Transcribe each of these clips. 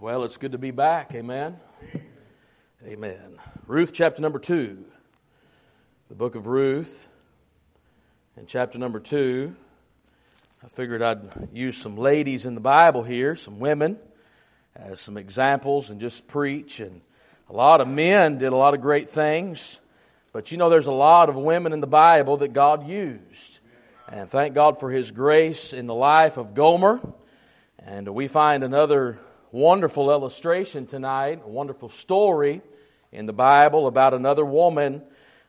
Well, it's good to be back. Amen. Amen. Ruth chapter number 2. The book of Ruth. In chapter number 2, I figured I'd use some ladies in the Bible here, some women, as some examples and just preach. And a lot of men did a lot of great things, but you know, there's a lot of women in the Bible that God used. And thank God for His grace in the life of Gomer. And we find another wonderful illustration tonight, a wonderful story in the Bible about another woman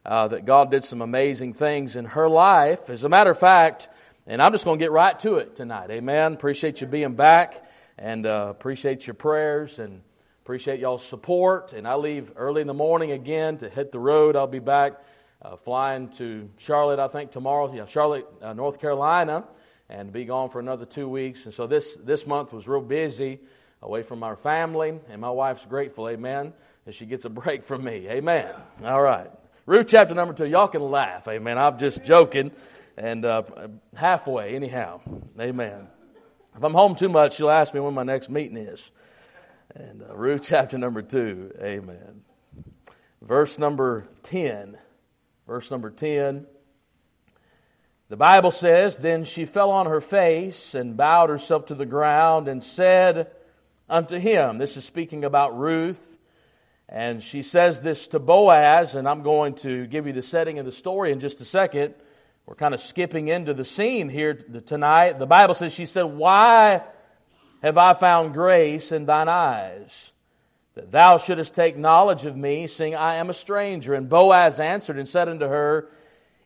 uh, that God did some amazing things in her life. As a matter of fact, and I'm just going to get right to it tonight. Amen. Appreciate you being back and uh, appreciate your prayers and appreciate y'all's support. And I leave early in the morning again to hit the road. I'll be back uh, flying to Charlotte, I think, tomorrow. Yeah, Charlotte, uh, North Carolina, and be gone for another two weeks. And so this, this month was real busy away from our family, and my wife's grateful, amen, that she gets a break from me. Amen. All right. Ruth chapter number two. Y'all can laugh, amen. I'm just joking, and uh, halfway, anyhow. Amen. If I'm home too much, she'll ask me when my next meeting is. And uh, Ruth chapter number two, amen. Verse number 10. Verse number 10. The Bible says, Then she fell on her face and bowed herself to the ground and said, unto him. This is speaking about Ruth. And she says this to Boaz, and I'm going to give you the setting of the story in just a second. We're kind of skipping into the scene here tonight. The Bible says, She said, Why have I found grace in thine eyes? That thou shouldest take knowledge of me, seeing I am a stranger. And Boaz answered and said unto her,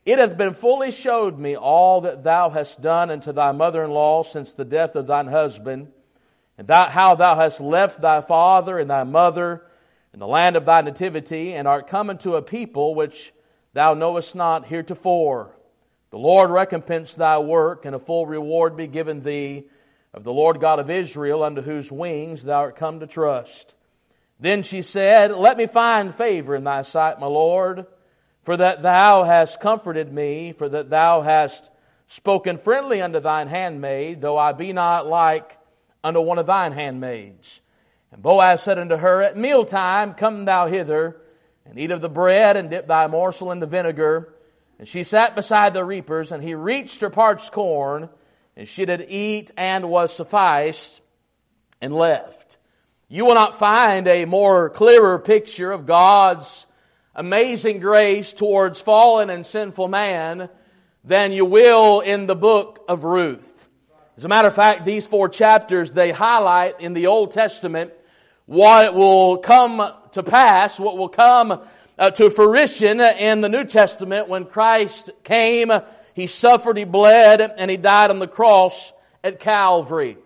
It hath been fully showed me all that thou hast done unto thy mother in law since the death of thine husband and thou, how thou hast left thy father and thy mother in the land of thy nativity, and art come unto a people which thou knowest not heretofore. The Lord recompense thy work, and a full reward be given thee of the Lord God of Israel, under whose wings thou art come to trust. Then she said, Let me find favor in thy sight, my Lord, for that thou hast comforted me, for that thou hast spoken friendly unto thine handmaid, though I be not like unto one of thine handmaids. And Boaz said unto her, At mealtime come thou hither, and eat of the bread, and dip thy morsel in the vinegar. And she sat beside the reapers, and he reached her parched corn, and she did eat and was sufficed, and left. You will not find a more clearer picture of God's amazing grace towards fallen and sinful man than you will in the book of Ruth. As a matter of fact, these four chapters, they highlight in the Old Testament what will come to pass, what will come uh, to fruition in the New Testament when Christ came, He suffered, He bled, and He died on the cross at Calvary.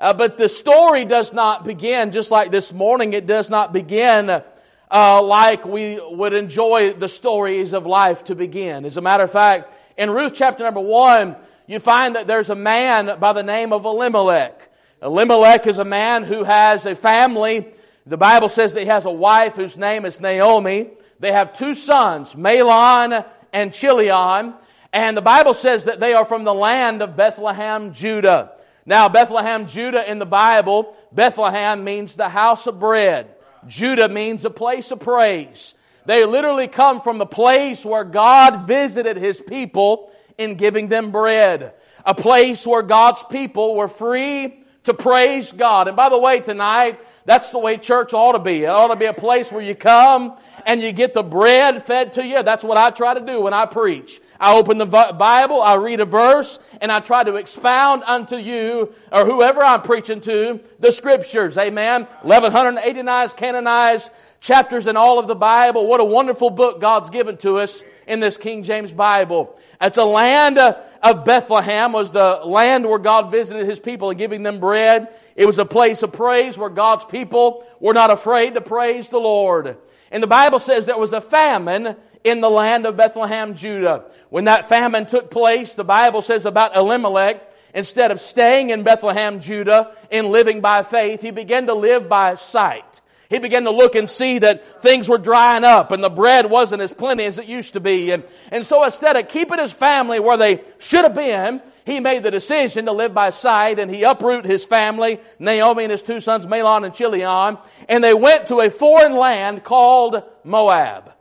Uh, but the story does not begin just like this morning. It does not begin uh, like we would enjoy the stories of life to begin. As a matter of fact, in Ruth chapter number one, you find that there's a man by the name of Elimelech. Elimelech is a man who has a family. The Bible says that he has a wife whose name is Naomi. They have two sons, Mahlon and Chilion. And the Bible says that they are from the land of Bethlehem, Judah. Now, Bethlehem, Judah in the Bible, Bethlehem means the house of bread. Judah means a place of praise. They literally come from the place where God visited his people in giving them bread. A place where God's people were free to praise God. And by the way, tonight, that's the way church ought to be. It ought to be a place where you come and you get the bread fed to you. That's what I try to do when I preach. I open the Bible, I read a verse, and I try to expound unto you, or whoever I'm preaching to, the scriptures. Amen. 1189 canonized chapters in all of the Bible. What a wonderful book God's given to us in this King James Bible. It's a land uh, of Bethlehem was the land where God visited His people and giving them bread. It was a place of praise where God's people were not afraid to praise the Lord. And the Bible says there was a famine in the land of Bethlehem, Judah. When that famine took place, the Bible says about Elimelech, instead of staying in Bethlehem, Judah, and living by faith, he began to live by sight. He began to look and see that things were drying up and the bread wasn't as plenty as it used to be. And, and so instead of keeping his family where they should have been, he made the decision to live by sight and he uprooted his family, Naomi and his two sons, Mahlon and Chilion, and they went to a foreign land called Moab.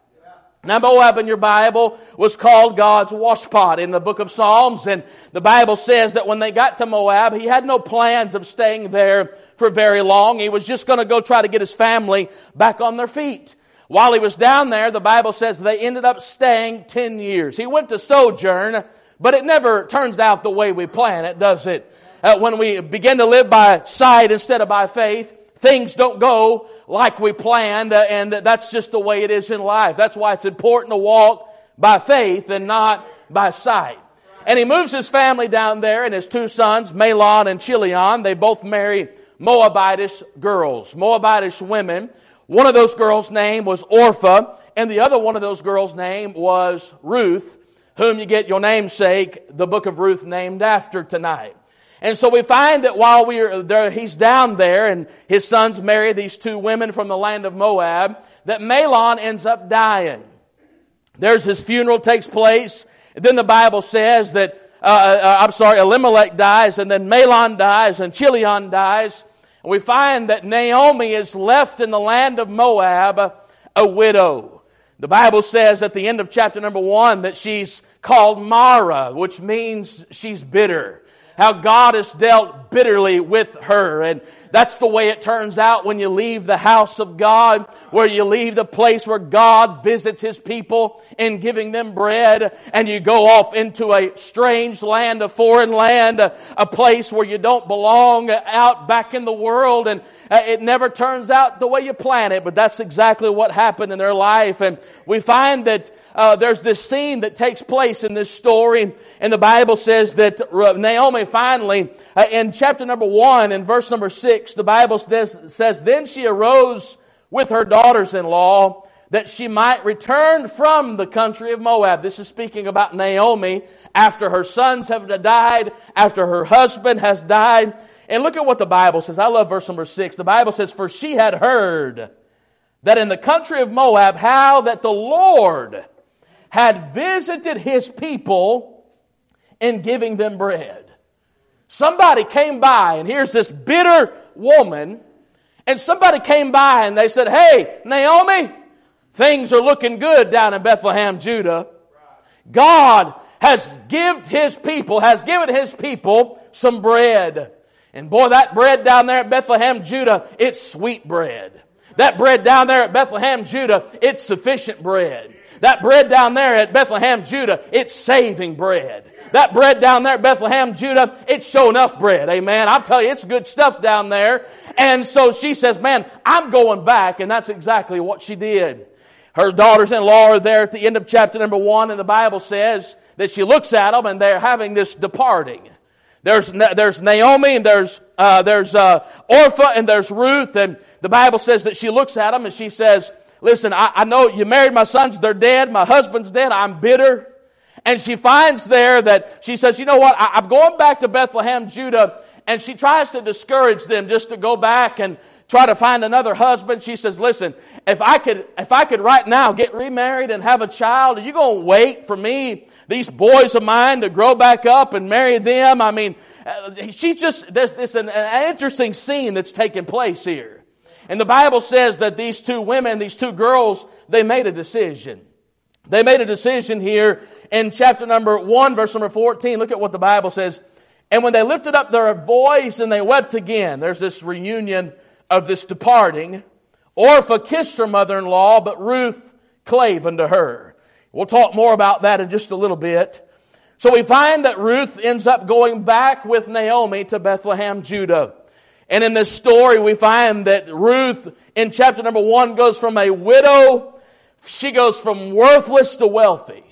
Now, Moab in your Bible was called God's washpot in the book of Psalms, and the Bible says that when they got to Moab, he had no plans of staying there for very long. He was just going to go try to get his family back on their feet. While he was down there, the Bible says they ended up staying 10 years. He went to sojourn, but it never turns out the way we plan it, does it? Uh, when we begin to live by sight instead of by faith, things don't go like we planned, uh, and that's just the way it is in life. That's why it's important to walk by faith and not by sight. And he moves his family down there and his two sons, Mahlon and Chilion. They both marry Moabitish girls, Moabitish women. One of those girls' name was Orpha, and the other one of those girls' name was Ruth, whom you get your namesake, the book of Ruth, named after tonight. And so we find that while we are there, he's down there and his sons marry these two women from the land of Moab, that Mahlon ends up dying. There's his funeral takes place. Then the Bible says that, uh, uh, I'm sorry, Elimelech dies and then Mahlon dies and Chilion dies. And we find that Naomi is left in the land of Moab a widow. The Bible says at the end of chapter number one that she's called Mara, which means she's bitter how God has dealt bitterly with her. And that's the way it turns out when you leave the house of God, where you leave the place where God visits His people in giving them bread, and you go off into a strange land, a foreign land, a, place where you don't belong out back in the world, and uh, it never turns out the way you plan it, but that's exactly what happened in their life. And we find that uh, there's this scene that takes place in this story, and the Bible says that Naomi finally, uh, in chapter number one, in verse number six, the Bible says, says, Then she arose with her daughters-in-law, that she might return from the country of Moab. This is speaking about Naomi after her sons have died, after her husband has died, and look at what the Bible says. I love verse number six. The Bible says, For she had heard that in the country of Moab, how that the Lord had visited his people in giving them bread. Somebody came by, and here's this bitter woman, and somebody came by and they said, Hey, Naomi, things are looking good down in Bethlehem, Judah. God has given his people, has given his people some bread. And boy, that bread down there at Bethlehem, Judah, it's sweet bread. That bread down there at Bethlehem, Judah, it's sufficient bread. That bread down there at Bethlehem, Judah, it's saving bread. That bread down there at Bethlehem, Judah, it's show enough bread. Amen. I'll tell you, it's good stuff down there. And so she says, man, I'm going back. And that's exactly what she did. Her daughters-in-law are there at the end of chapter number one, and the Bible says that she looks at them and they're having this departing. There's, there's Naomi and there's, uh, there's uh, Orpha and there's Ruth. And the Bible says that she looks at them and she says, listen, I, I know you married my sons. They're dead. My husband's dead. I'm bitter. And she finds there that she says, you know what? I, I'm going back to Bethlehem, Judah. And she tries to discourage them just to go back and try to find another husband. She says, listen, if I could, if I could right now get remarried and have a child, are you going to wait for me these boys of mine to grow back up and marry them. I mean, uh, she's just, there's, there's an, an interesting scene that's taking place here. And the Bible says that these two women, these two girls, they made a decision. They made a decision here in chapter number 1, verse number 14. Look at what the Bible says. And when they lifted up their voice and they wept again, there's this reunion of this departing. Orpha kissed her mother-in-law, but Ruth clave unto her. We'll talk more about that in just a little bit. So we find that Ruth ends up going back with Naomi to Bethlehem, Judah. And in this story, we find that Ruth in chapter number one goes from a widow, she goes from worthless to wealthy.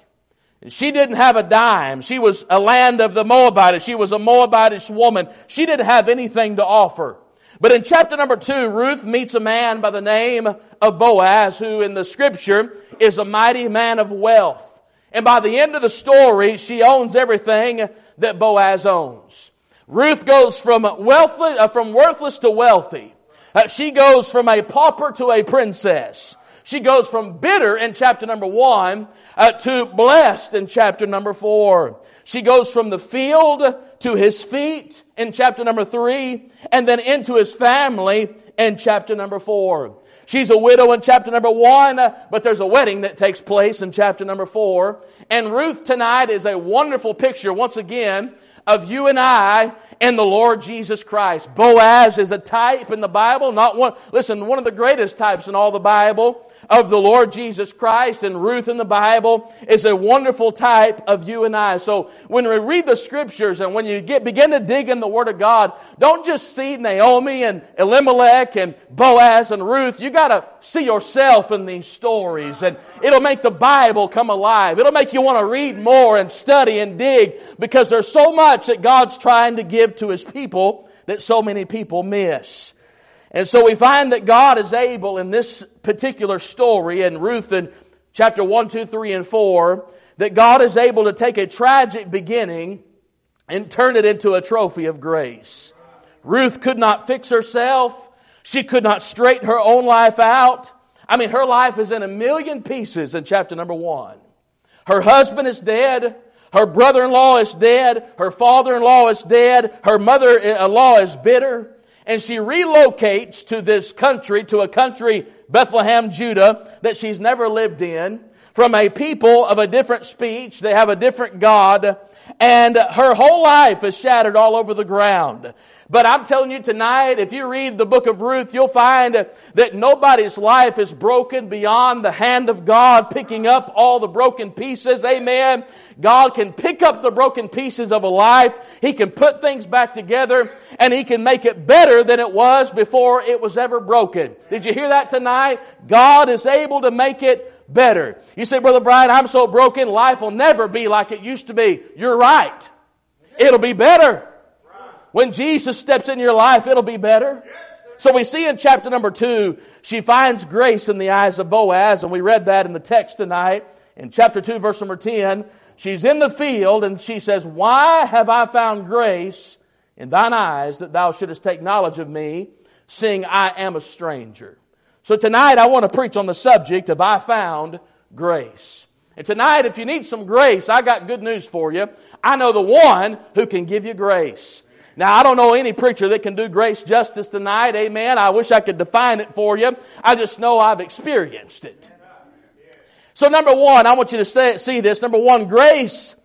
She didn't have a dime. She was a land of the Moabites. She was a Moabitish woman. She didn't have anything to offer. But in chapter number two, Ruth meets a man by the name of Boaz, who in the scripture is a mighty man of wealth. And by the end of the story, she owns everything that Boaz owns. Ruth goes from wealthy, uh, from worthless to wealthy. Uh, she goes from a pauper to a princess. She goes from bitter in chapter number one uh, to blessed in chapter number four. She goes from the field to his feet in chapter number three and then into his family in chapter number four. She's a widow in chapter number one, uh, but there's a wedding that takes place in chapter number four. And Ruth tonight is a wonderful picture, once again, of you and I and the Lord Jesus Christ. Boaz is a type in the Bible, not one, listen, one of the greatest types in all the Bible of the Lord Jesus Christ and Ruth in the Bible is a wonderful type of you and I. So when we read the scriptures and when you get, begin to dig in the Word of God, don't just see Naomi and Elimelech and Boaz and Ruth. You gotta see yourself in these stories and it'll make the Bible come alive. It'll make you want to read more and study and dig because there's so much that God's trying to give to His people that so many people miss. And so we find that God is able in this particular story in Ruth in chapter 1, 2, 3, and 4, that God is able to take a tragic beginning and turn it into a trophy of grace. Ruth could not fix herself. She could not straighten her own life out. I mean, her life is in a million pieces in chapter number one. Her husband is dead. Her brother-in-law is dead. Her father-in-law is dead. Her mother-in-law is bitter and she relocates to this country, to a country, Bethlehem, Judah, that she's never lived in, from a people of a different speech. They have a different God, and her whole life is shattered all over the ground. But I'm telling you tonight, if you read the book of Ruth, you'll find that nobody's life is broken beyond the hand of God picking up all the broken pieces. Amen. God can pick up the broken pieces of a life. He can put things back together and He can make it better than it was before it was ever broken. Did you hear that tonight? God is able to make it better. You say, Brother Brian, I'm so broken, life will never be like it used to be. You're right. It'll be better. When Jesus steps in your life, it'll be better. So we see in chapter number two, she finds grace in the eyes of Boaz, and we read that in the text tonight. In chapter two, verse number 10, she's in the field and she says, Why have I found grace in thine eyes that thou shouldest take knowledge of me, seeing I am a stranger? So tonight I want to preach on the subject of I found grace. And tonight, if you need some grace, I got good news for you. I know the one who can give you grace. Now, I don't know any preacher that can do grace justice tonight. Amen. I wish I could define it for you. I just know I've experienced it. So, number one, I want you to say, see this. Number one, grace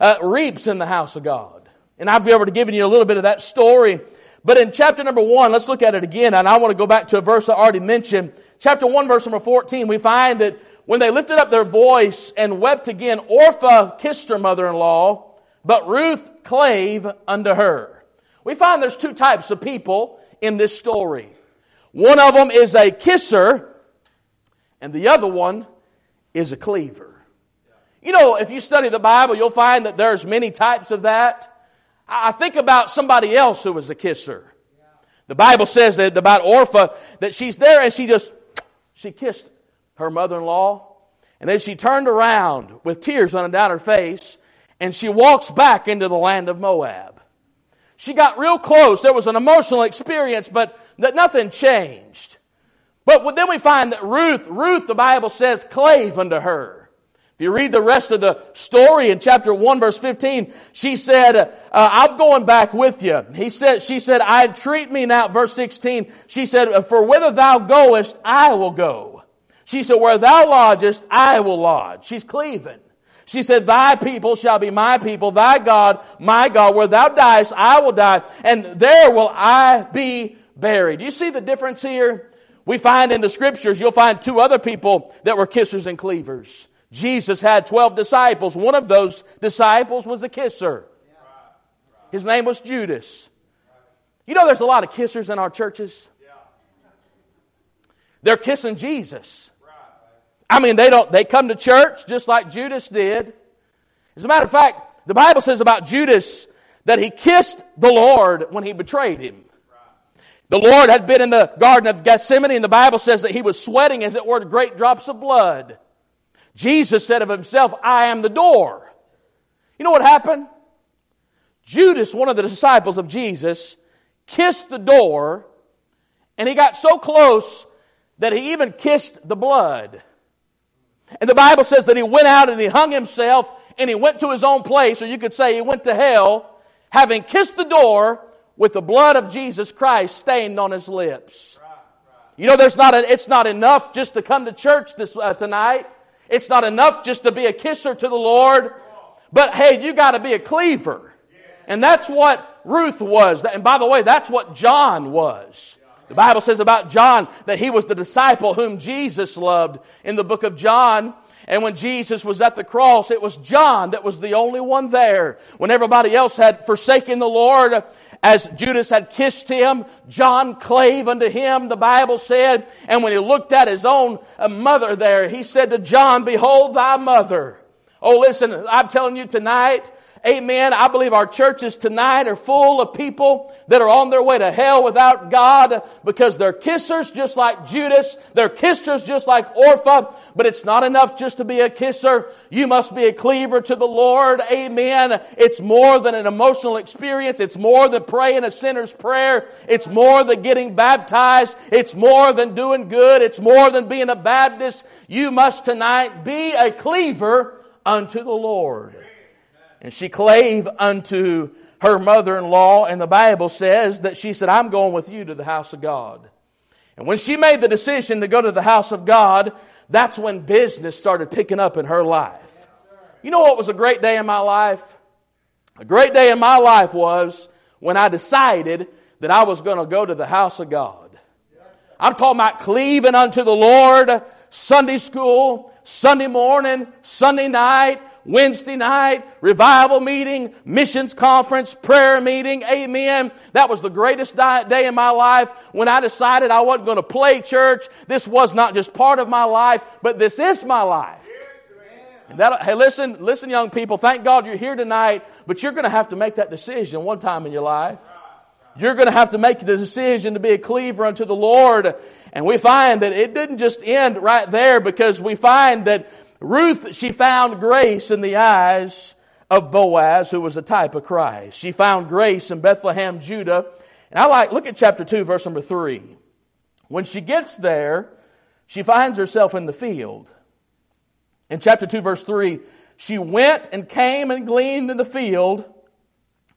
uh, reaps in the house of God. And I've already given you a little bit of that story. But in chapter number one, let's look at it again. And I want to go back to a verse I already mentioned. Chapter one, verse number 14, we find that when they lifted up their voice and wept again, Orpha kissed her mother-in-law, but Ruth clave unto her. We find there's two types of people in this story. One of them is a kisser, and the other one is a cleaver. You know, if you study the Bible, you'll find that there's many types of that. I think about somebody else who was a kisser. The Bible says that about Orpha that she's there and she just she kissed her mother-in-law, and then she turned around with tears running down her face, and she walks back into the land of Moab. She got real close. There was an emotional experience, but that nothing changed. But then we find that Ruth, Ruth, the Bible says, clave unto her. If you read the rest of the story in chapter 1 verse 15, she said, uh, I'm going back with you. He said, she said, I entreat me now, verse 16, she said, for whither thou goest, I will go. She said, where thou lodgest, I will lodge. She's cleaving. She said, Thy people shall be my people, thy God, my God. Where thou diest, I will die, and there will I be buried. You see the difference here? We find in the scriptures, you'll find two other people that were kissers and cleavers. Jesus had 12 disciples. One of those disciples was a kisser. His name was Judas. You know, there's a lot of kissers in our churches. They're kissing Jesus. I mean, they don't, they come to church just like Judas did. As a matter of fact, the Bible says about Judas that he kissed the Lord when he betrayed him. The Lord had been in the Garden of Gethsemane and the Bible says that he was sweating as it were great drops of blood. Jesus said of himself, I am the door. You know what happened? Judas, one of the disciples of Jesus, kissed the door and he got so close that he even kissed the blood. And the Bible says that he went out and he hung himself and he went to his own place, or you could say he went to hell, having kissed the door with the blood of Jesus Christ stained on his lips. You know, there's not a, it's not enough just to come to church this uh, tonight. It's not enough just to be a kisser to the Lord. But hey, you got to be a cleaver, and that's what Ruth was. And by the way, that's what John was. The Bible says about John that he was the disciple whom Jesus loved in the book of John. And when Jesus was at the cross, it was John that was the only one there. When everybody else had forsaken the Lord, as Judas had kissed him, John clave unto him, the Bible said. And when he looked at his own uh, mother there, he said to John, Behold thy mother. Oh, listen, I'm telling you tonight, Amen. I believe our churches tonight are full of people that are on their way to hell without God because they're kissers just like Judas. They're kissers just like Orpha. But it's not enough just to be a kisser. You must be a cleaver to the Lord. Amen. It's more than an emotional experience. It's more than praying a sinner's prayer. It's more than getting baptized. It's more than doing good. It's more than being a Baptist. You must tonight be a cleaver unto the Lord. And she clave unto her mother-in-law, and the Bible says that she said, I'm going with you to the house of God. And when she made the decision to go to the house of God, that's when business started picking up in her life. You know what was a great day in my life? A great day in my life was when I decided that I was going to go to the house of God. I'm talking about cleaving unto the Lord, Sunday school, Sunday morning, Sunday night, Wednesday night, revival meeting, missions conference, prayer meeting, amen. That was the greatest day in my life when I decided I wasn't going to play church. This was not just part of my life, but this is my life. And that, hey, listen, listen, young people. Thank God you're here tonight, but you're going to have to make that decision one time in your life. You're going to have to make the decision to be a cleaver unto the Lord. And we find that it didn't just end right there because we find that Ruth, she found grace in the eyes of Boaz, who was a type of Christ. She found grace in Bethlehem, Judah. And I like, look at chapter 2, verse number 3. When she gets there, she finds herself in the field. In chapter 2, verse 3, she went and came and gleaned in the field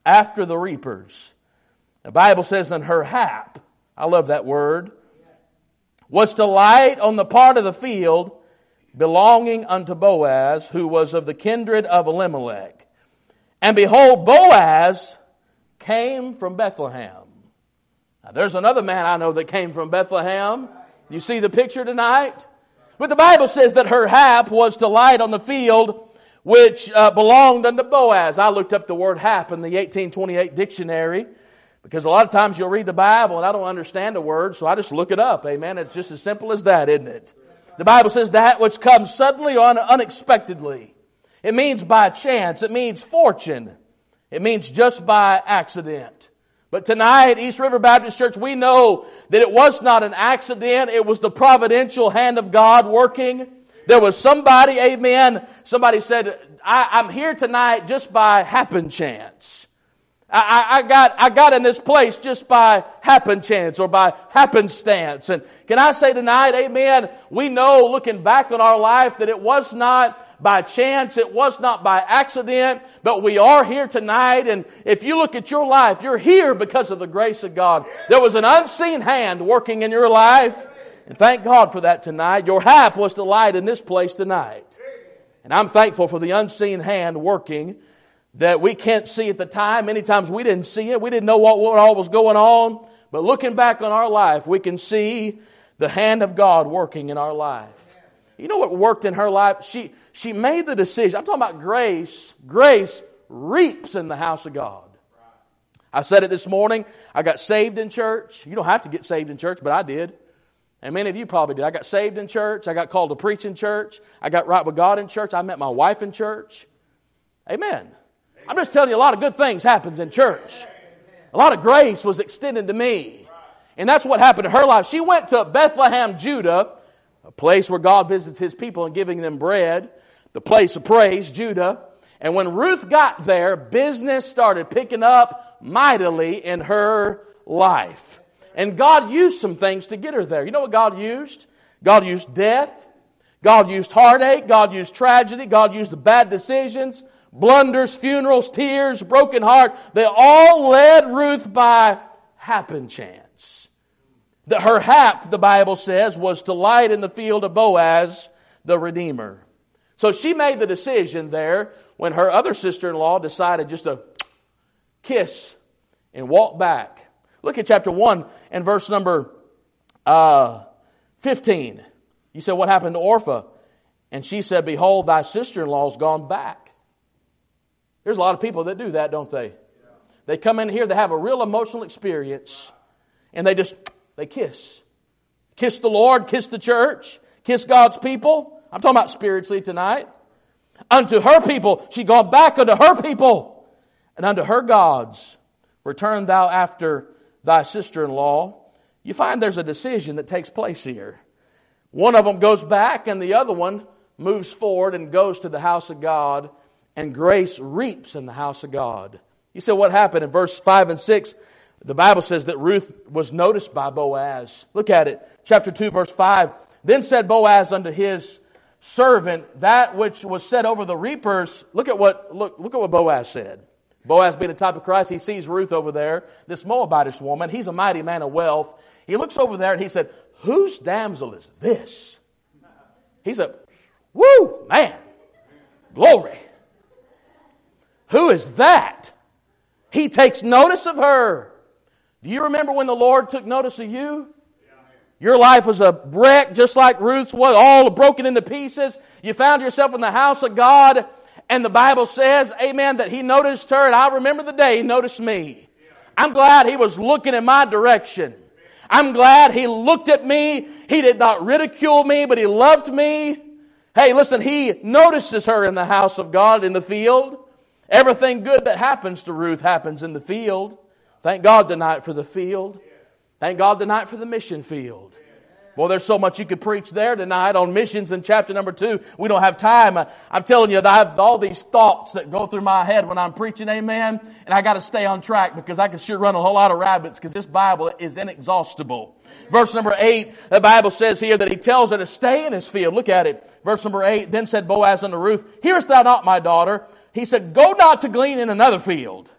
after the reapers. The Bible says, in her hap, I love that word, was to light on the part of the field belonging unto Boaz, who was of the kindred of Elimelech. And behold, Boaz came from Bethlehem. Now, there's another man I know that came from Bethlehem. You see the picture tonight? But the Bible says that her hap was to light on the field which uh, belonged unto Boaz. I looked up the word hap in the 1828 dictionary because a lot of times you'll read the Bible and I don't understand a word, so I just look it up. Amen. It's just as simple as that, isn't it? The Bible says that which comes suddenly or unexpectedly. It means by chance. It means fortune. It means just by accident. But tonight, East River Baptist Church, we know that it was not an accident. It was the providential hand of God working. There was somebody, amen. Somebody said, I, am here tonight just by happen chance. I, I, got, I got in this place just by happen chance or by happenstance. And can I say tonight, amen, we know looking back on our life that it was not by chance, it was not by accident, but we are here tonight. And if you look at your life, you're here because of the grace of God. There was an unseen hand working in your life. And thank God for that tonight. Your hap was to light in this place tonight. And I'm thankful for the unseen hand working that we can't see at the time. Many times we didn't see it. We didn't know what, what all was going on. But looking back on our life, we can see the hand of God working in our life. You know what worked in her life? She, she made the decision. I'm talking about grace. Grace reaps in the house of God. I said it this morning. I got saved in church. You don't have to get saved in church, but I did. And many of you probably did. I got saved in church. I got called to preach in church. I got right with God in church. I met my wife in church. Amen. I'm just telling you, a lot of good things happens in church. A lot of grace was extended to me. And that's what happened in her life. She went to Bethlehem, Judah, a place where God visits his people and giving them bread, the place of praise, Judah. And when Ruth got there, business started picking up mightily in her life. And God used some things to get her there. You know what God used? God used death. God used heartache. God used tragedy. God used the bad decisions, blunders, funerals, tears, broken heart. They all led Ruth by happen chance. That her hap, the Bible says, was to light in the field of Boaz, the Redeemer. So she made the decision there when her other sister in law decided just to kiss and walk back. Look at chapter 1 and verse number uh, 15. You said, What happened to Orpha? And she said, Behold, thy sister in law's gone back. There's a lot of people that do that, don't they? They come in here, they have a real emotional experience, and they just, they kiss. Kiss the Lord, kiss the church, kiss God's people. I'm talking about spiritually tonight. Unto her people, she gone back unto her people, and unto her gods. Return thou after thy sister in law. You find there's a decision that takes place here. One of them goes back, and the other one moves forward and goes to the house of God, and grace reaps in the house of God. You say, what happened? In verse 5 and 6, the Bible says that Ruth was noticed by Boaz. Look at it. Chapter 2, verse 5. Then said Boaz unto his servant, that which was said over the reapers. Look at what, look, look at what Boaz said. Boaz being a type of Christ, he sees Ruth over there, this Moabitish woman. He's a mighty man of wealth. He looks over there and he said, Whose damsel is this? He said, Woo, man, glory. Who is that? He takes notice of her. Do you remember when the Lord took notice of you? Your life was a wreck just like Ruth's was, all broken into pieces. You found yourself in the house of God, and the Bible says, amen, that He noticed her, and I remember the day He noticed me. I'm glad He was looking in my direction. I'm glad He looked at me. He did not ridicule me, but He loved me. Hey, listen, He notices her in the house of God in the field. Everything good that happens to Ruth happens in the field. Thank God tonight for the field. Thank God tonight for the mission field. Well, there's so much you could preach there tonight on missions in chapter number two. We don't have time. I'm telling you, I have all these thoughts that go through my head when I'm preaching, amen. And I got to stay on track because I can sure run a whole lot of rabbits because this Bible is inexhaustible. Verse number eight, the Bible says here that he tells her to stay in his field. Look at it. Verse number eight, then said Boaz unto Ruth, Hearest thou not, my daughter? He said, Go not to glean in another field.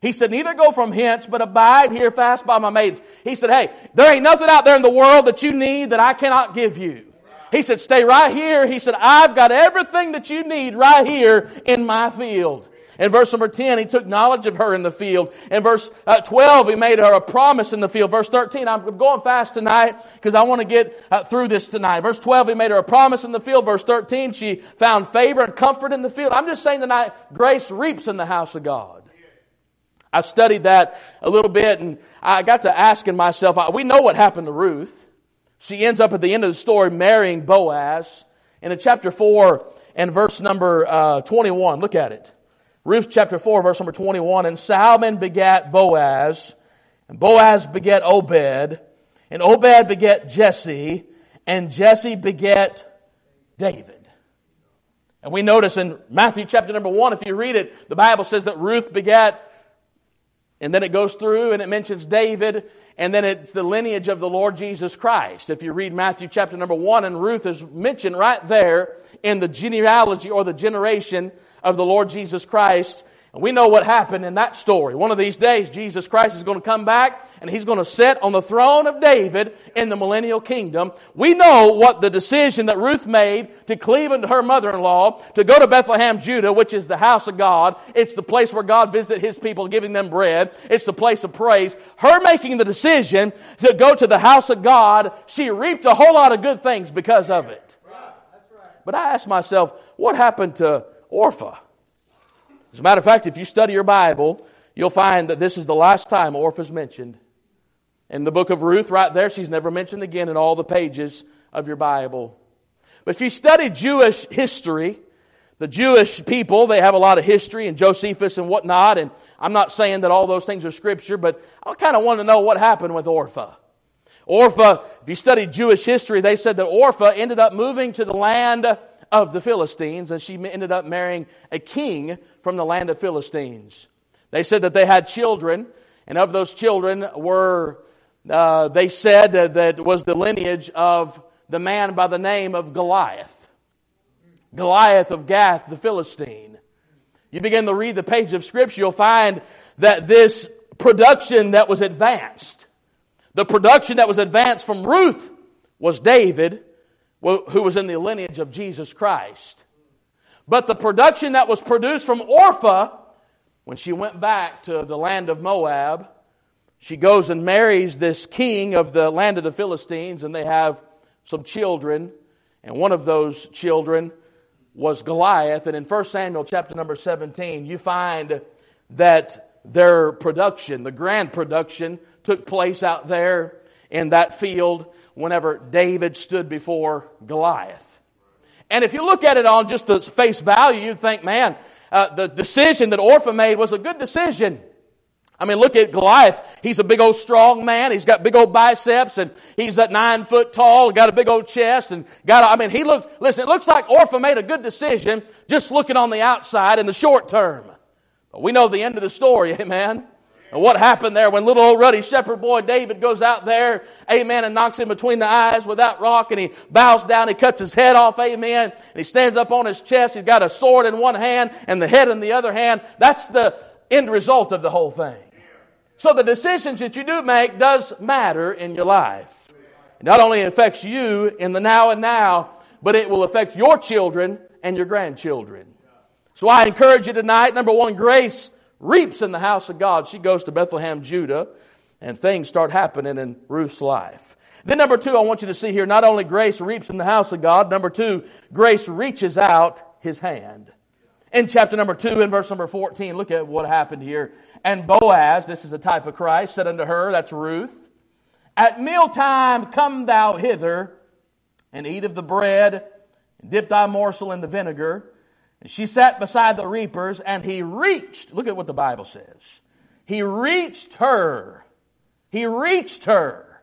He said, Neither go from hence, but abide here fast by my maidens. He said, Hey, there ain't nothing out there in the world that you need that I cannot give you. He said, Stay right here. He said, I've got everything that you need right here in my field. In verse number 10, he took knowledge of her in the field. In verse uh, 12, he made her a promise in the field. Verse 13, I'm going fast tonight because I want to get uh, through this tonight. Verse 12, he made her a promise in the field. Verse 13, she found favor and comfort in the field. I'm just saying tonight, grace reaps in the house of God. I studied that a little bit and I got to asking myself, we know what happened to Ruth. She ends up at the end of the story marrying Boaz. And in chapter 4 and verse number uh, 21, look at it. Ruth chapter 4, verse number 21. And Salmon begat Boaz, and Boaz begat Obed, and Obed begat Jesse, and Jesse begat David. And we notice in Matthew chapter number 1, if you read it, the Bible says that Ruth begat, and then it goes through and it mentions David, and then it's the lineage of the Lord Jesus Christ. If you read Matthew chapter number 1, and Ruth is mentioned right there in the genealogy or the generation of the Lord Jesus Christ. And we know what happened in that story. One of these days, Jesus Christ is going to come back and he's going to sit on the throne of David in the millennial kingdom. We know what the decision that Ruth made to cleave unto her mother-in-law to go to Bethlehem, Judah, which is the house of God. It's the place where God visited his people, giving them bread. It's the place of praise. Her making the decision to go to the house of God, she reaped a whole lot of good things because of it. But I asked myself, what happened to Orpha. As a matter of fact, if you study your Bible, you'll find that this is the last time Orpha's mentioned. In the book of Ruth, right there, she's never mentioned again in all the pages of your Bible. But if you study Jewish history, the Jewish people, they have a lot of history and Josephus and whatnot, and I'm not saying that all those things are scripture, but I kind of want to know what happened with Orpha. Orpha, if you study Jewish history, they said that Orpha ended up moving to the land of the Philistines, and she ended up marrying a king from the land of Philistines. They said that they had children, and of those children were, uh, they said that, that was the lineage of the man by the name of Goliath. Goliath of Gath, the Philistine. You begin to read the page of Scripture, you'll find that this production that was advanced, the production that was advanced from Ruth was David, who was in the lineage of Jesus Christ. But the production that was produced from Orpha, when she went back to the land of Moab, she goes and marries this king of the land of the Philistines, and they have some children. And one of those children was Goliath. And in 1 Samuel chapter number 17, you find that their production, the grand production, took place out there in that field whenever David stood before Goliath. And if you look at it on just the face value, you'd think, man, uh, the decision that Orpah made was a good decision. I mean, look at Goliath. He's a big old strong man. He's got big old biceps and he's at nine foot tall, got a big old chest and got, I mean, he looked, listen, it looks like Orpah made a good decision just looking on the outside in the short term. But we know the end of the story, amen. And what happened there when little old ruddy shepherd boy David goes out there, amen, and knocks him between the eyes with that rock and he bows down, he cuts his head off, amen, and he stands up on his chest, he's got a sword in one hand and the head in the other hand. That's the end result of the whole thing. So the decisions that you do make does matter in your life. It not only affects you in the now and now, but it will affect your children and your grandchildren. So I encourage you tonight, number one, grace reaps in the house of God. She goes to Bethlehem, Judah, and things start happening in Ruth's life. Then number two, I want you to see here, not only grace reaps in the house of God, number two, grace reaches out his hand. In chapter number 2, in verse number 14, look at what happened here. And Boaz, this is a type of Christ, said unto her, that's Ruth, At mealtime come thou hither, and eat of the bread, and dip thy morsel in the vinegar. And she sat beside the reapers, and he reached, look at what the Bible says. He reached her. He reached her.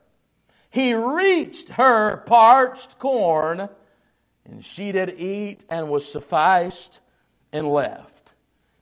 He reached her parched corn, and she did eat and was sufficed and left.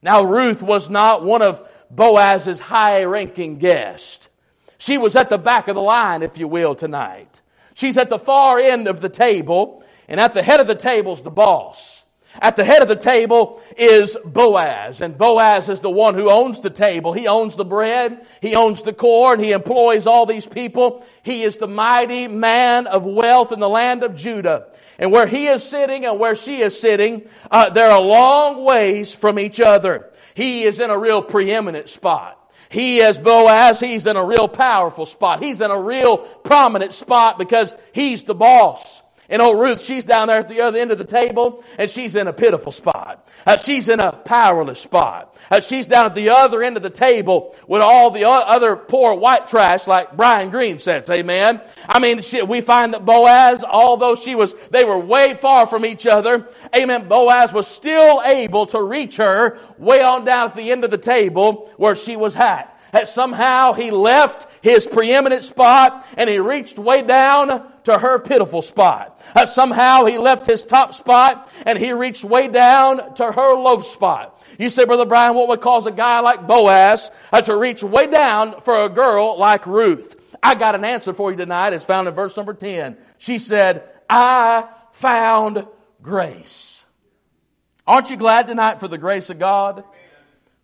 Now, Ruth was not one of Boaz's high ranking guests. She was at the back of the line, if you will, tonight. She's at the far end of the table, and at the head of the table is the boss. At the head of the table is Boaz, and Boaz is the one who owns the table. He owns the bread, he owns the corn, he employs all these people. He is the mighty man of wealth in the land of Judah. And where he is sitting and where she is sitting, uh, they're a long ways from each other. He is in a real preeminent spot. He is Boaz, he's in a real powerful spot. He's in a real prominent spot because he's the boss. And old Ruth, she's down there at the other end of the table, and she's in a pitiful spot. Uh, she's in a powerless spot. Uh, she's down at the other end of the table with all the other poor white trash, like Brian Green says. Amen. I mean, she, we find that Boaz, although she was, they were way far from each other. Amen. Boaz was still able to reach her way on down at the end of the table where she was at that somehow he left his preeminent spot and he reached way down to her pitiful spot. That somehow he left his top spot and he reached way down to her low spot. You say, Brother Brian, what would cause a guy like Boaz uh, to reach way down for a girl like Ruth? I got an answer for you tonight. It's found in verse number 10. She said, I found grace. Aren't you glad tonight for the grace of God?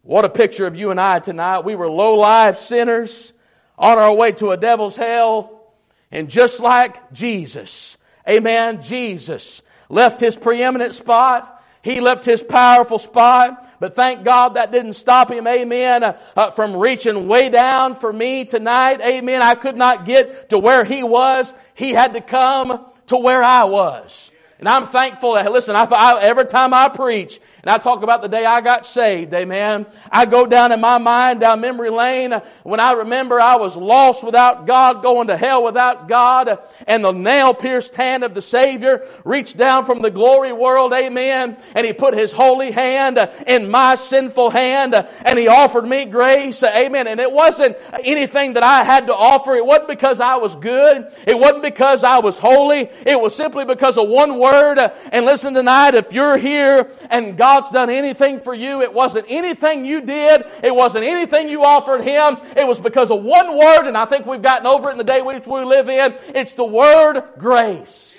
What a picture of you and I tonight. We were low life sinners on our way to a devil's hell. And just like Jesus, amen, Jesus left his preeminent spot. He left his powerful spot. But thank God that didn't stop him, amen, uh, uh, from reaching way down for me tonight. Amen. I could not get to where he was. He had to come to where I was. And I'm thankful that, listen, I, I, every time I preach and I talk about the day I got saved, amen, I go down in my mind, down memory lane, when I remember I was lost without God, going to hell without God, and the nail pierced hand of the Savior reached down from the glory world, amen, and He put His holy hand in my sinful hand, and He offered me grace, amen. And it wasn't anything that I had to offer. It wasn't because I was good. It wasn't because I was holy. It was simply because of one word Word. And listen tonight, if you're here and God's done anything for you, it wasn't anything you did. It wasn't anything you offered Him. It was because of one word, and I think we've gotten over it in the day which we live in. It's the word grace.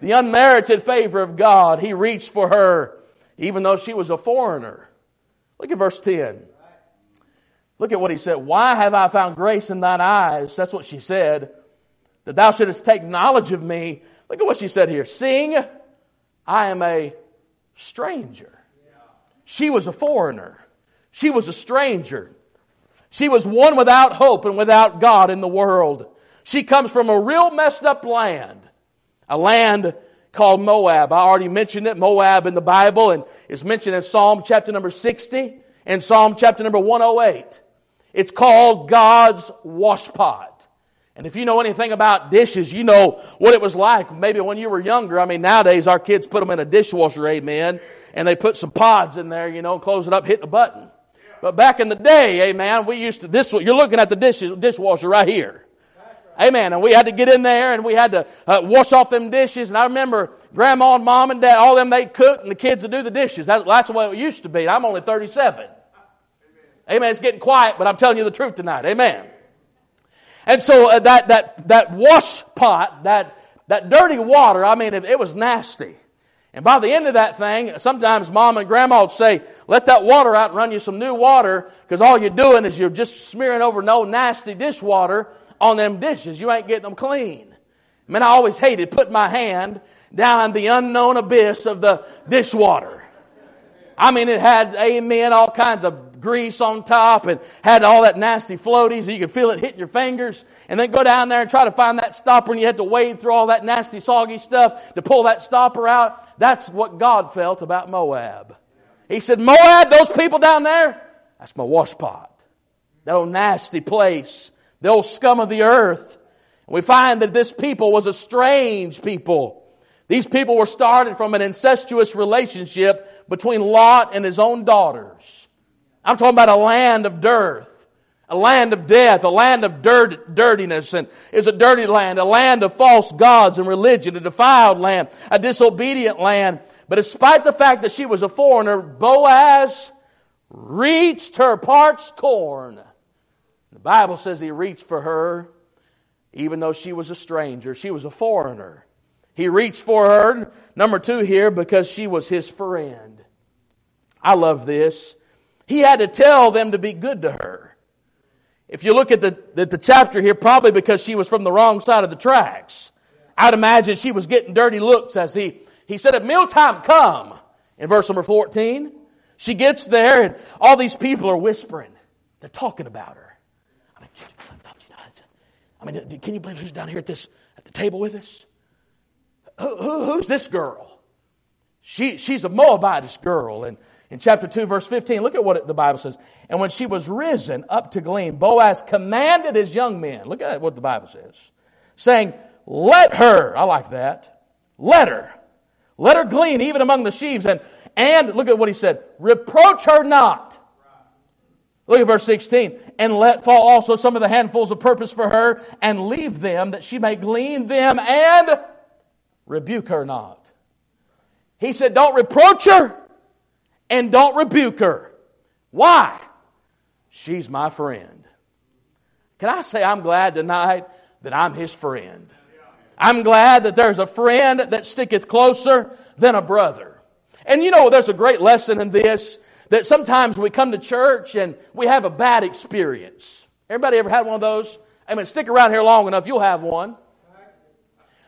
the unmerited favor of God. He reached for her, even though she was a foreigner. Look at verse 10. Look at what he said. Why have I found grace in thine eyes? That's what she said. That thou shouldest take knowledge of me. Look at what she said here. Seeing I am a stranger. She was a foreigner. She was a stranger. She was one without hope and without God in the world. She comes from a real messed up land. A land called Moab. I already mentioned it, Moab in the Bible, and it's mentioned in Psalm chapter number 60 and Psalm chapter number 108. It's called God's washpot. And if you know anything about dishes, you know what it was like maybe when you were younger. I mean, nowadays our kids put them in a dishwasher, amen, and they put some pods in there, you know, close it up, hit the button. But back in the day, amen, we used to, this, you're looking at the dish, dishwasher right here. Amen. And we had to get in there and we had to uh, wash off them dishes. And I remember grandma and mom and dad, all them they'd cook and the kids would do the dishes. That, that's the way it used to be. I'm only 37. Amen. Amen. It's getting quiet, but I'm telling you the truth tonight. Amen. And so uh, that, that, that wash pot, that, that dirty water, I mean, it, it was nasty. And by the end of that thing, sometimes mom and grandma would say, let that water out and run you some new water, because all you're doing is you're just smearing over no nasty dishwater on them dishes. You ain't getting them clean. I mean, I always hated putting my hand down in the unknown abyss of the dishwater. I mean, it had, amen, all kinds of grease on top and had all that nasty floaties so you could feel it hitting your fingers and then go down there and try to find that stopper and you had to wade through all that nasty soggy stuff to pull that stopper out. That's what God felt about Moab. He said, Moab, those people down there, that's my washpot. That old nasty place. The old scum of the earth. And we find that this people was a strange people. These people were started from an incestuous relationship between Lot and his own daughters. I'm talking about a land of dearth, a land of death, a land of dirt, dirtiness, and is a dirty land, a land of false gods and religion, a defiled land, a disobedient land. But despite the fact that she was a foreigner, Boaz reached her parched corn. The Bible says he reached for her even though she was a stranger. She was a foreigner. He reached for her, number two here, because she was his friend. I love this. He had to tell them to be good to her. If you look at the, the, the, chapter here, probably because she was from the wrong side of the tracks. I'd imagine she was getting dirty looks as he, he said, at mealtime come, in verse number 14. She gets there and all these people are whispering. They're talking about her. I mean, I mean, can you believe who's down here at this, at the table with us? who, who, who's this girl? She, she's a Moabitess girl. And in chapter 2, verse 15, look at what the Bible says. And when she was risen up to glean, Boaz commanded his young men, look at what the Bible says, saying, Let her, I like that, let her, let her glean even among the sheaves. And, and look at what he said, reproach her not. Look at verse 16. And let fall also some of the handfuls of purpose for her, and leave them that she may glean them and rebuke her not. He said, don't reproach her and don't rebuke her. Why? She's my friend. Can I say I'm glad tonight that I'm his friend? I'm glad that there's a friend that sticketh closer than a brother. And you know, there's a great lesson in this that sometimes we come to church and we have a bad experience. Everybody ever had one of those? I mean, stick around here long enough, you'll have one.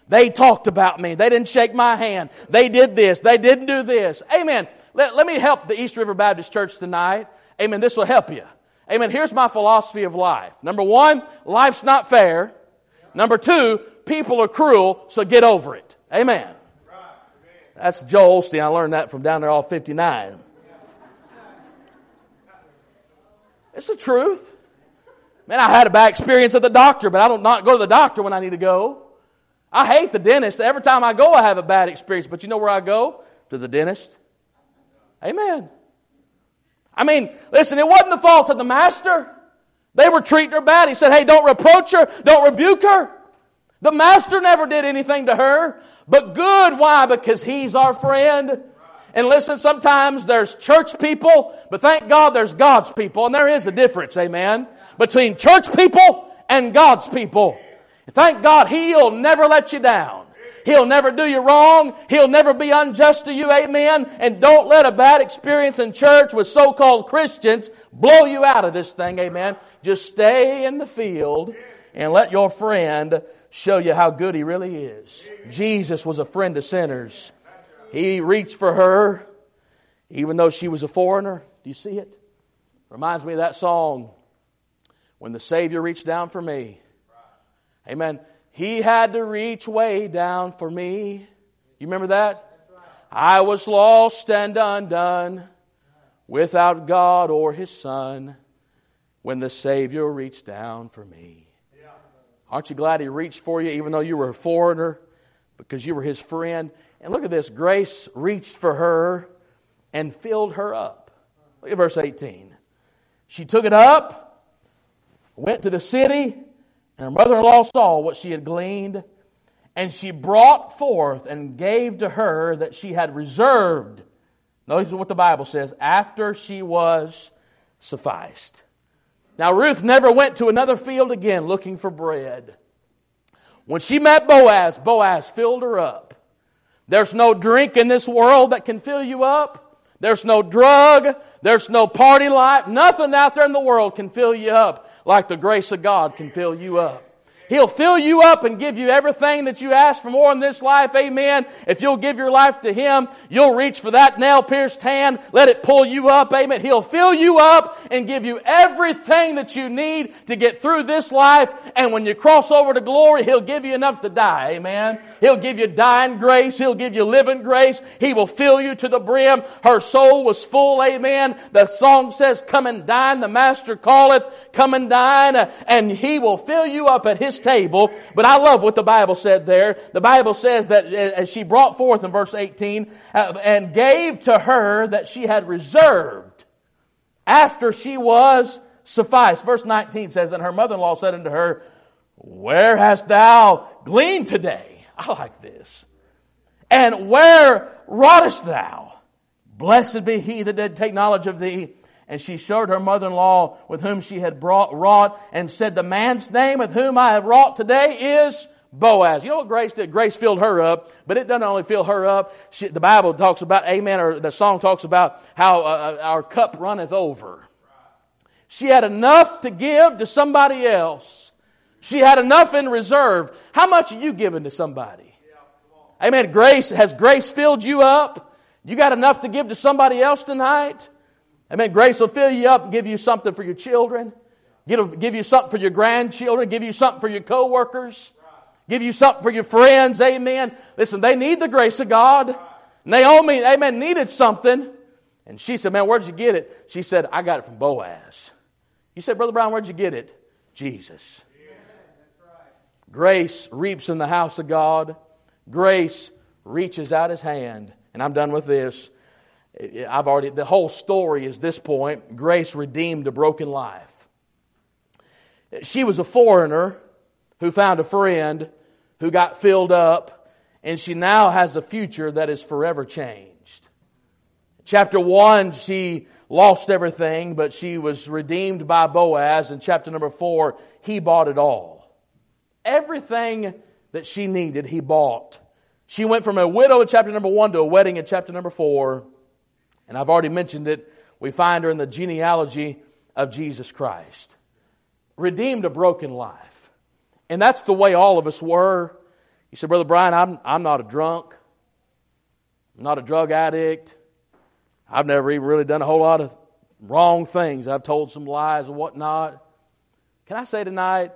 They talked about me. They didn't shake my hand. They did this. They didn't do this. Amen. Let, let me help the East River Baptist Church tonight. Amen. This will help you. Amen. Here's my philosophy of life. Number one, life's not fair. Number two, people are cruel, so get over it. Amen. That's Joel Osteen. I learned that from down there all 59. It's the truth. Man, I had a bad experience at the doctor, but I don't not go to the doctor when I need to go. I hate the dentist. Every time I go, I have a bad experience. But you know where I go? To the dentist. Amen. I mean, listen, it wasn't the fault of the master. They were treating her bad. He said, hey, don't reproach her, don't rebuke her. The master never did anything to her, but good. Why? Because he's our friend. And listen, sometimes there's church people, but thank God there's God's people. And there is a difference, amen, between church people and God's people. Thank God He'll never let you down. He'll never do you wrong. He'll never be unjust to you. Amen. And don't let a bad experience in church with so-called Christians blow you out of this thing. Amen. Just stay in the field and let your friend show you how good he really is. Jesus was a friend to sinners. He reached for her even though she was a foreigner. Do you see it? Reminds me of that song, When the Savior Reached Down for Me. Amen. He had to reach way down for me. You remember that? I was lost and undone without God or His Son when the Savior reached down for me. Aren't you glad He reached for you even though you were a foreigner because you were His friend? And look at this grace reached for her and filled her up. Look at verse 18. She took it up, went to the city, and her mother in law saw what she had gleaned, and she brought forth and gave to her that she had reserved. Notice what the Bible says after she was sufficed. Now, Ruth never went to another field again looking for bread. When she met Boaz, Boaz filled her up. There's no drink in this world that can fill you up. There's no drug. There's no party life. Nothing out there in the world can fill you up like the grace of God can fill you up. He'll fill you up and give you everything that you ask for more in this life. Amen. If you'll give your life to Him, you'll reach for that nail pierced hand. Let it pull you up. Amen. He'll fill you up and give you everything that you need to get through this life. And when you cross over to glory, He'll give you enough to die. Amen. He'll give you dying grace. He'll give you living grace. He will fill you to the brim. Her soul was full. Amen. The song says, come and dine. The master calleth, come and dine. And He will fill you up at His table. But I love what the Bible said there. The Bible says that uh, as she brought forth in verse 18 uh, and gave to her that she had reserved after she was sufficed. Verse 19 says, And her mother in law said unto her, Where hast thou gleaned today? I like this. And where wroughtest thou? Blessed be he that did take knowledge of thee and she showed her mother-in-law with whom she had brought, wrought and said, the man's name with whom I have wrought today is Boaz. You know what Grace did? Grace filled her up, but it doesn't only fill her up. She, the Bible talks about, amen, or the song talks about how uh, uh, our cup runneth over. She had enough to give to somebody else. She had enough in reserve. How much are you giving to somebody? Amen. Grace, has grace filled you up? You got enough to give to somebody else tonight? Amen. Grace will fill you up and give you something for your children. Give, give you something for your grandchildren. Give you something for your coworkers. Give you something for your friends. Amen. Listen, they need the grace of God. Naomi, amen, needed something. And she said, Man, where'd you get it? She said, I got it from Boaz. You said, Brother Brown, where'd you get it? Jesus. Grace reaps in the house of God. Grace reaches out his hand. And I'm done with this. I've already, the whole story is this point. Grace redeemed a broken life. She was a foreigner who found a friend who got filled up, and she now has a future that is forever changed. Chapter 1, she lost everything, but she was redeemed by Boaz. In chapter number 4, he bought it all. Everything that she needed, he bought. She went from a widow in chapter number 1 to a wedding in chapter number 4. And I've already mentioned it. We find her in the genealogy of Jesus Christ. Redeemed a broken life. And that's the way all of us were. You said, Brother Brian, I'm, I'm not a drunk. I'm not a drug addict. I've never even really done a whole lot of wrong things. I've told some lies and whatnot. Can I say tonight,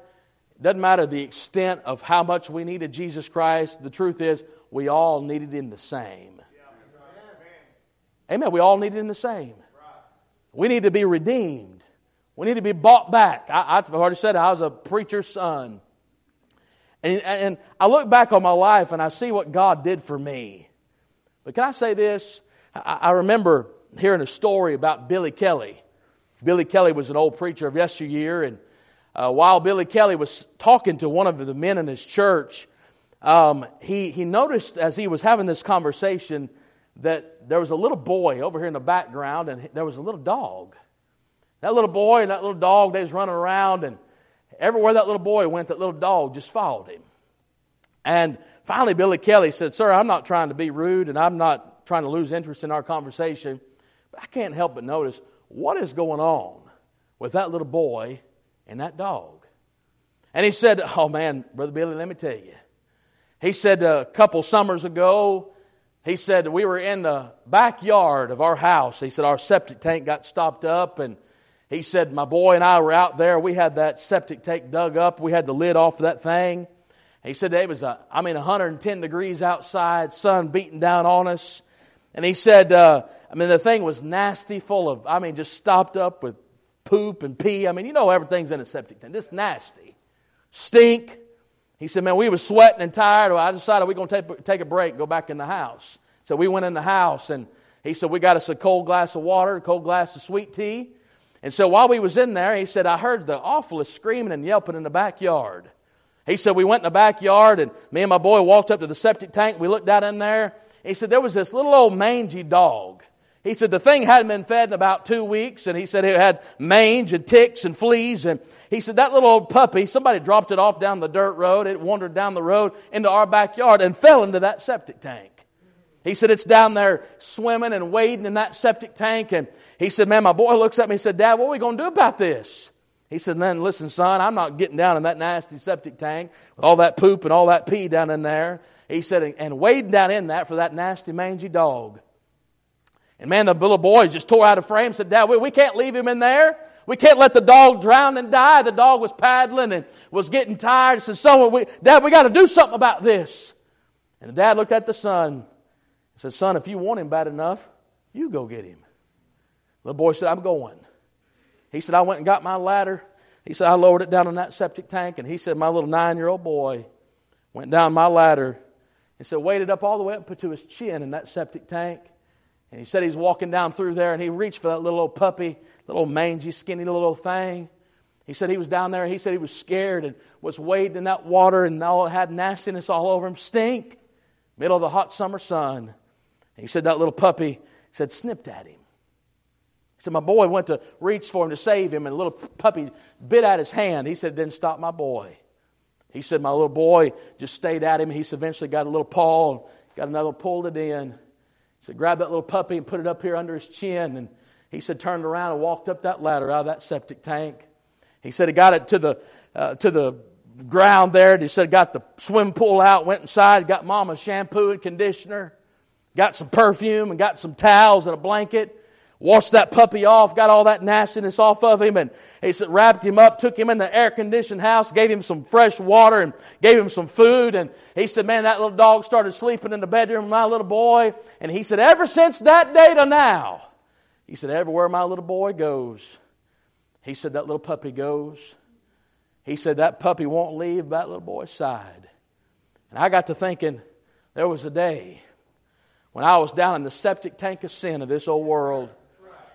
it doesn't matter the extent of how much we needed Jesus Christ. The truth is, we all needed Him the same. Amen. We all need it in the same. We need to be redeemed. We need to be bought back. I, have already said it, I was a preacher's son. And, and I look back on my life and I see what God did for me. But can I say this? I, I remember hearing a story about Billy Kelly. Billy Kelly was an old preacher of yesteryear, and uh, while Billy Kelly was talking to one of the men in his church, um, he, he noticed as he was having this conversation that there was a little boy over here in the background, and there was a little dog. That little boy and that little dog, they was running around, and everywhere that little boy went, that little dog just followed him. And finally, Billy Kelly said, Sir, I'm not trying to be rude and I'm not trying to lose interest in our conversation, but I can't help but notice what is going on with that little boy and that dog. And he said, Oh man, Brother Billy, let me tell you. He said a couple summers ago, he said we were in the backyard of our house. He said our septic tank got stopped up and he said my boy and I were out there. We had that septic tank dug up. We had the lid off of that thing. He said it was, a, I mean, 110 degrees outside, sun beating down on us. And he said, uh, I mean, the thing was nasty, full of, I mean, just stopped up with poop and pee. I mean, you know everything's in a septic tank. Just nasty. Stink. He said, man, we were sweating and tired. Well, I decided we're going to take, take a break, go back in the house. So we went in the house and he said, we got us a cold glass of water, a cold glass of sweet tea. And so while we was in there, he said, I heard the awfulest screaming and yelping in the backyard. He said, we went in the backyard and me and my boy walked up to the septic tank. We looked out in there. He said, there was this little old mangy dog. He said the thing hadn't been fed in about two weeks, and he said it had mange and ticks and fleas. And he said that little old puppy, somebody dropped it off down the dirt road. It wandered down the road into our backyard and fell into that septic tank. He said it's down there swimming and wading in that septic tank. And he said, man, my boy looks at me and said, Dad, what are we going to do about this? He said, then listen, son, I'm not getting down in that nasty septic tank with all that poop and all that pee down in there. He said, and wading down in that for that nasty mangy dog. And man, the little boy just tore out of frame and said, Dad, we, we can't leave him in there. We can't let the dog drown and die. The dog was paddling and was getting tired. Said, Son, we, Dad, we got to do something about this. And the dad looked at the son and said, Son, if you want him bad enough, you go get him. The little boy said, I'm going. He said, I went and got my ladder. He said, I lowered it down in that septic tank. And he said, my little nine year old boy went down my ladder and said, waded up all the way up to his chin in that septic tank. And he said he's walking down through there and he reached for that little old puppy, little mangy, skinny little old thing. He said he was down there and he said he was scared and was wading in that water and all had nastiness all over him, stink, middle of the hot summer sun. And he said that little puppy said snipped at him. He said my boy went to reach for him to save him and the little puppy bit at his hand. He said, didn't stop my boy. He said my little boy just stayed at him. He eventually got a little paw got another pulled it in. Said, grab that little puppy and put it up here under his chin. And he said, turned around and walked up that ladder out of that septic tank. He said he got it to the, uh, to the ground there. And he said, got the swim pool out, went inside, got mama's shampoo and conditioner, got some perfume and got some towels and a blanket washed that puppy off, got all that nastiness off of him, and he said, wrapped him up, took him in the air conditioned house, gave him some fresh water, and gave him some food. And he said, man, that little dog started sleeping in the bedroom of my little boy. And he said, ever since that day to now, he said, everywhere my little boy goes, he said, that little puppy goes. He said, that puppy won't leave that little boy's side. And I got to thinking, there was a day when I was down in the septic tank of sin of this old world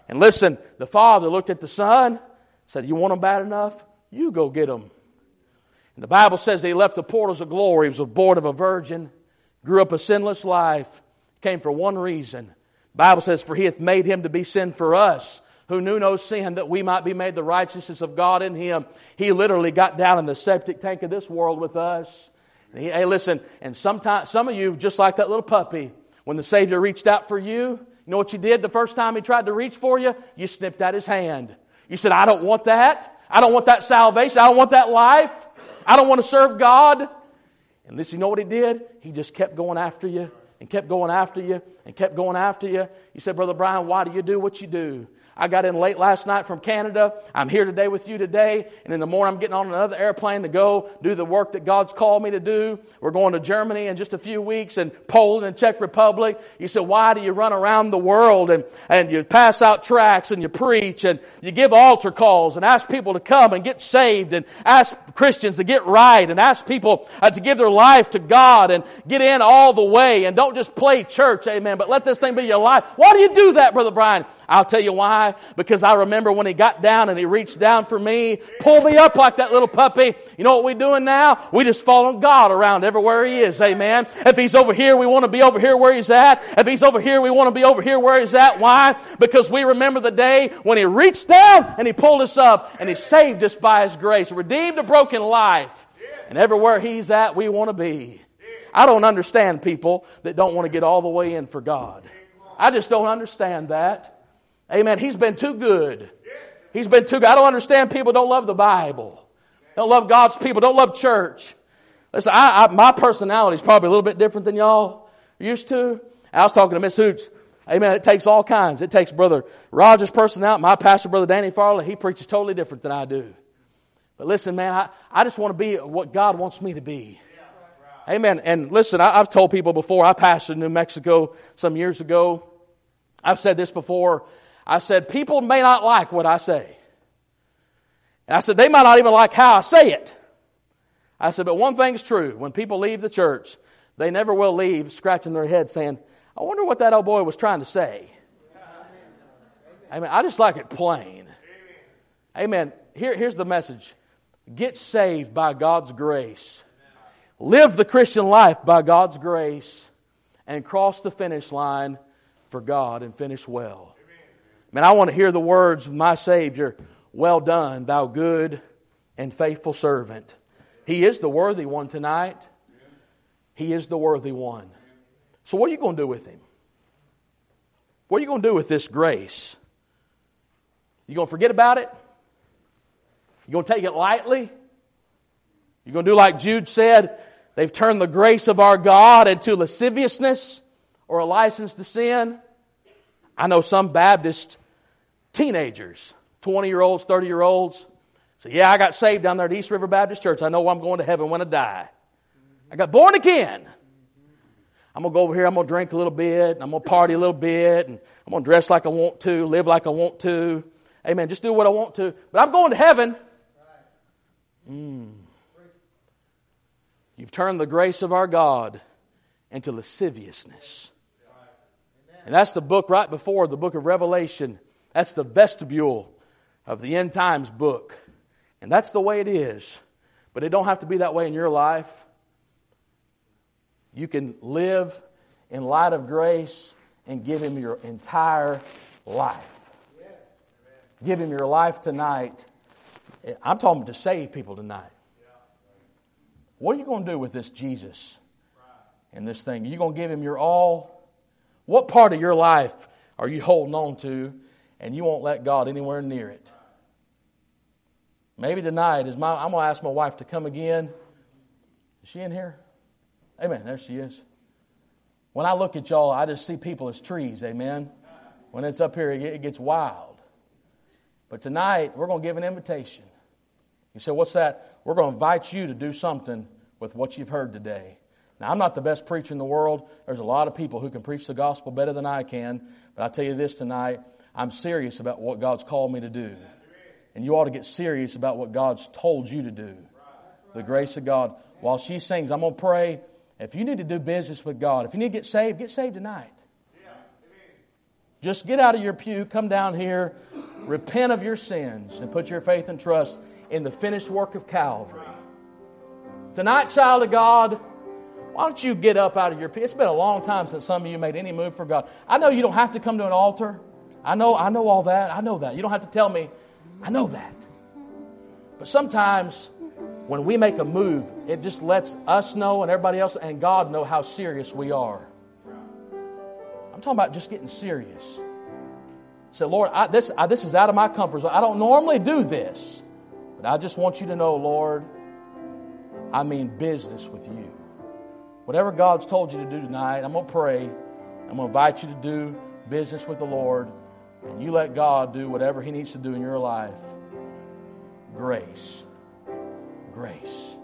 and listen, the father looked at the son, said, You want them bad enough? You go get them. And the Bible says he left the portals of glory. He was born of a virgin, grew up a sinless life, came for one reason. The Bible says, For he hath made him to be sin for us, who knew no sin, that we might be made the righteousness of God in him. He literally got down in the septic tank of this world with us. And he, hey, listen, and sometimes, some of you, just like that little puppy, when the Savior reached out for you, you know what you did the first time he tried to reach for you? You snipped at his hand. You said, I don't want that. I don't want that salvation. I don't want that life. I don't want to serve God. And this, you know what he did? He just kept going after you and kept going after you and kept going after you. You said, Brother Brian, why do you do what you do? I got in late last night from Canada. I'm here today with you today. And in the morning, I'm getting on another airplane to go do the work that God's called me to do. We're going to Germany in just a few weeks and Poland and Czech Republic. You said, why do you run around the world and, and you pass out tracts and you preach and you give altar calls and ask people to come and get saved and ask Christians to get right and ask people uh, to give their life to God and get in all the way and don't just play church, amen, but let this thing be your life. Why do you do that, Brother Brian? I'll tell you why. Because I remember when he got down and he reached down for me, pulled me up like that little puppy. You know what we're doing now? We just follow God around everywhere he is. Amen. If he's over here, we want to be over here where he's at. If he's over here, we want to be over here where he's at. Why? Because we remember the day when he reached down and he pulled us up and he saved us by his grace, redeemed a broken life. And everywhere he's at, we want to be. I don't understand people that don't want to get all the way in for God. I just don't understand that. Amen. He's been too good. He's been too good. I don't understand people don't love the Bible, don't love God's people, don't love church. Listen, I, I, my personality is probably a little bit different than y'all used to. I was talking to Miss Hoots. Amen. It takes all kinds. It takes Brother Roger's personality. My pastor, Brother Danny Farley, he preaches totally different than I do. But listen, man, I, I just want to be what God wants me to be. Amen. And listen, I, have told people before, I pastored in New Mexico some years ago. I've said this before. I said, people may not like what I say. And I said, they might not even like how I say it. I said, but one thing's true. When people leave the church, they never will leave scratching their head saying, I wonder what that old boy was trying to say. I mean, I just like it plain. Amen. Here, here's the message get saved by God's grace, live the Christian life by God's grace, and cross the finish line for God and finish well. Man, I want to hear the words of my Savior Well done, thou good and faithful servant. He is the worthy one tonight. He is the worthy one. So, what are you going to do with him? What are you going to do with this grace? You going to forget about it? You going to take it lightly? You going to do like Jude said? They've turned the grace of our God into lasciviousness or a license to sin. I know some Baptist teenagers, 20 year olds, 30 year olds, say, Yeah, I got saved down there at East River Baptist Church. I know I'm going to heaven when I die. I got born again. I'm going to go over here, I'm going to drink a little bit, I'm going to party a little bit, and I'm going to dress like I want to, live like I want to. Amen. Just do what I want to. But I'm going to heaven. Mm. You've turned the grace of our God into lasciviousness. And that's the book right before the book of Revelation. That's the vestibule of the end times book. And that's the way it is. But it don't have to be that way in your life. You can live in light of grace and give Him your entire life. Give Him your life tonight. I'm talking to save people tonight. What are you going to do with this Jesus and this thing? Are you going to give Him your all? What part of your life are you holding on to and you won't let God anywhere near it? Maybe tonight is my. I'm going to ask my wife to come again. Is she in here? Amen. There she is. When I look at y'all, I just see people as trees. Amen. When it's up here, it gets wild. But tonight, we're going to give an invitation. You say, What's that? We're going to invite you to do something with what you've heard today. Now, I'm not the best preacher in the world. There's a lot of people who can preach the gospel better than I can. But I tell you this tonight I'm serious about what God's called me to do. And you ought to get serious about what God's told you to do. The grace of God. While she sings, I'm going to pray. If you need to do business with God, if you need to get saved, get saved tonight. Just get out of your pew, come down here, repent of your sins, and put your faith and trust in the finished work of Calvary. Tonight, child of God, why don't you get up out of your pew? It's been a long time since some of you made any move for God. I know you don't have to come to an altar. I know, I know all that. I know that. You don't have to tell me. I know that. But sometimes when we make a move, it just lets us know and everybody else and God know how serious we are. I'm talking about just getting serious. Say, Lord, I, this, I, this is out of my comfort zone. I don't normally do this, but I just want you to know, Lord, I mean business with you. Whatever God's told you to do tonight, I'm going to pray. I'm going to invite you to do business with the Lord, and you let God do whatever He needs to do in your life. Grace grace.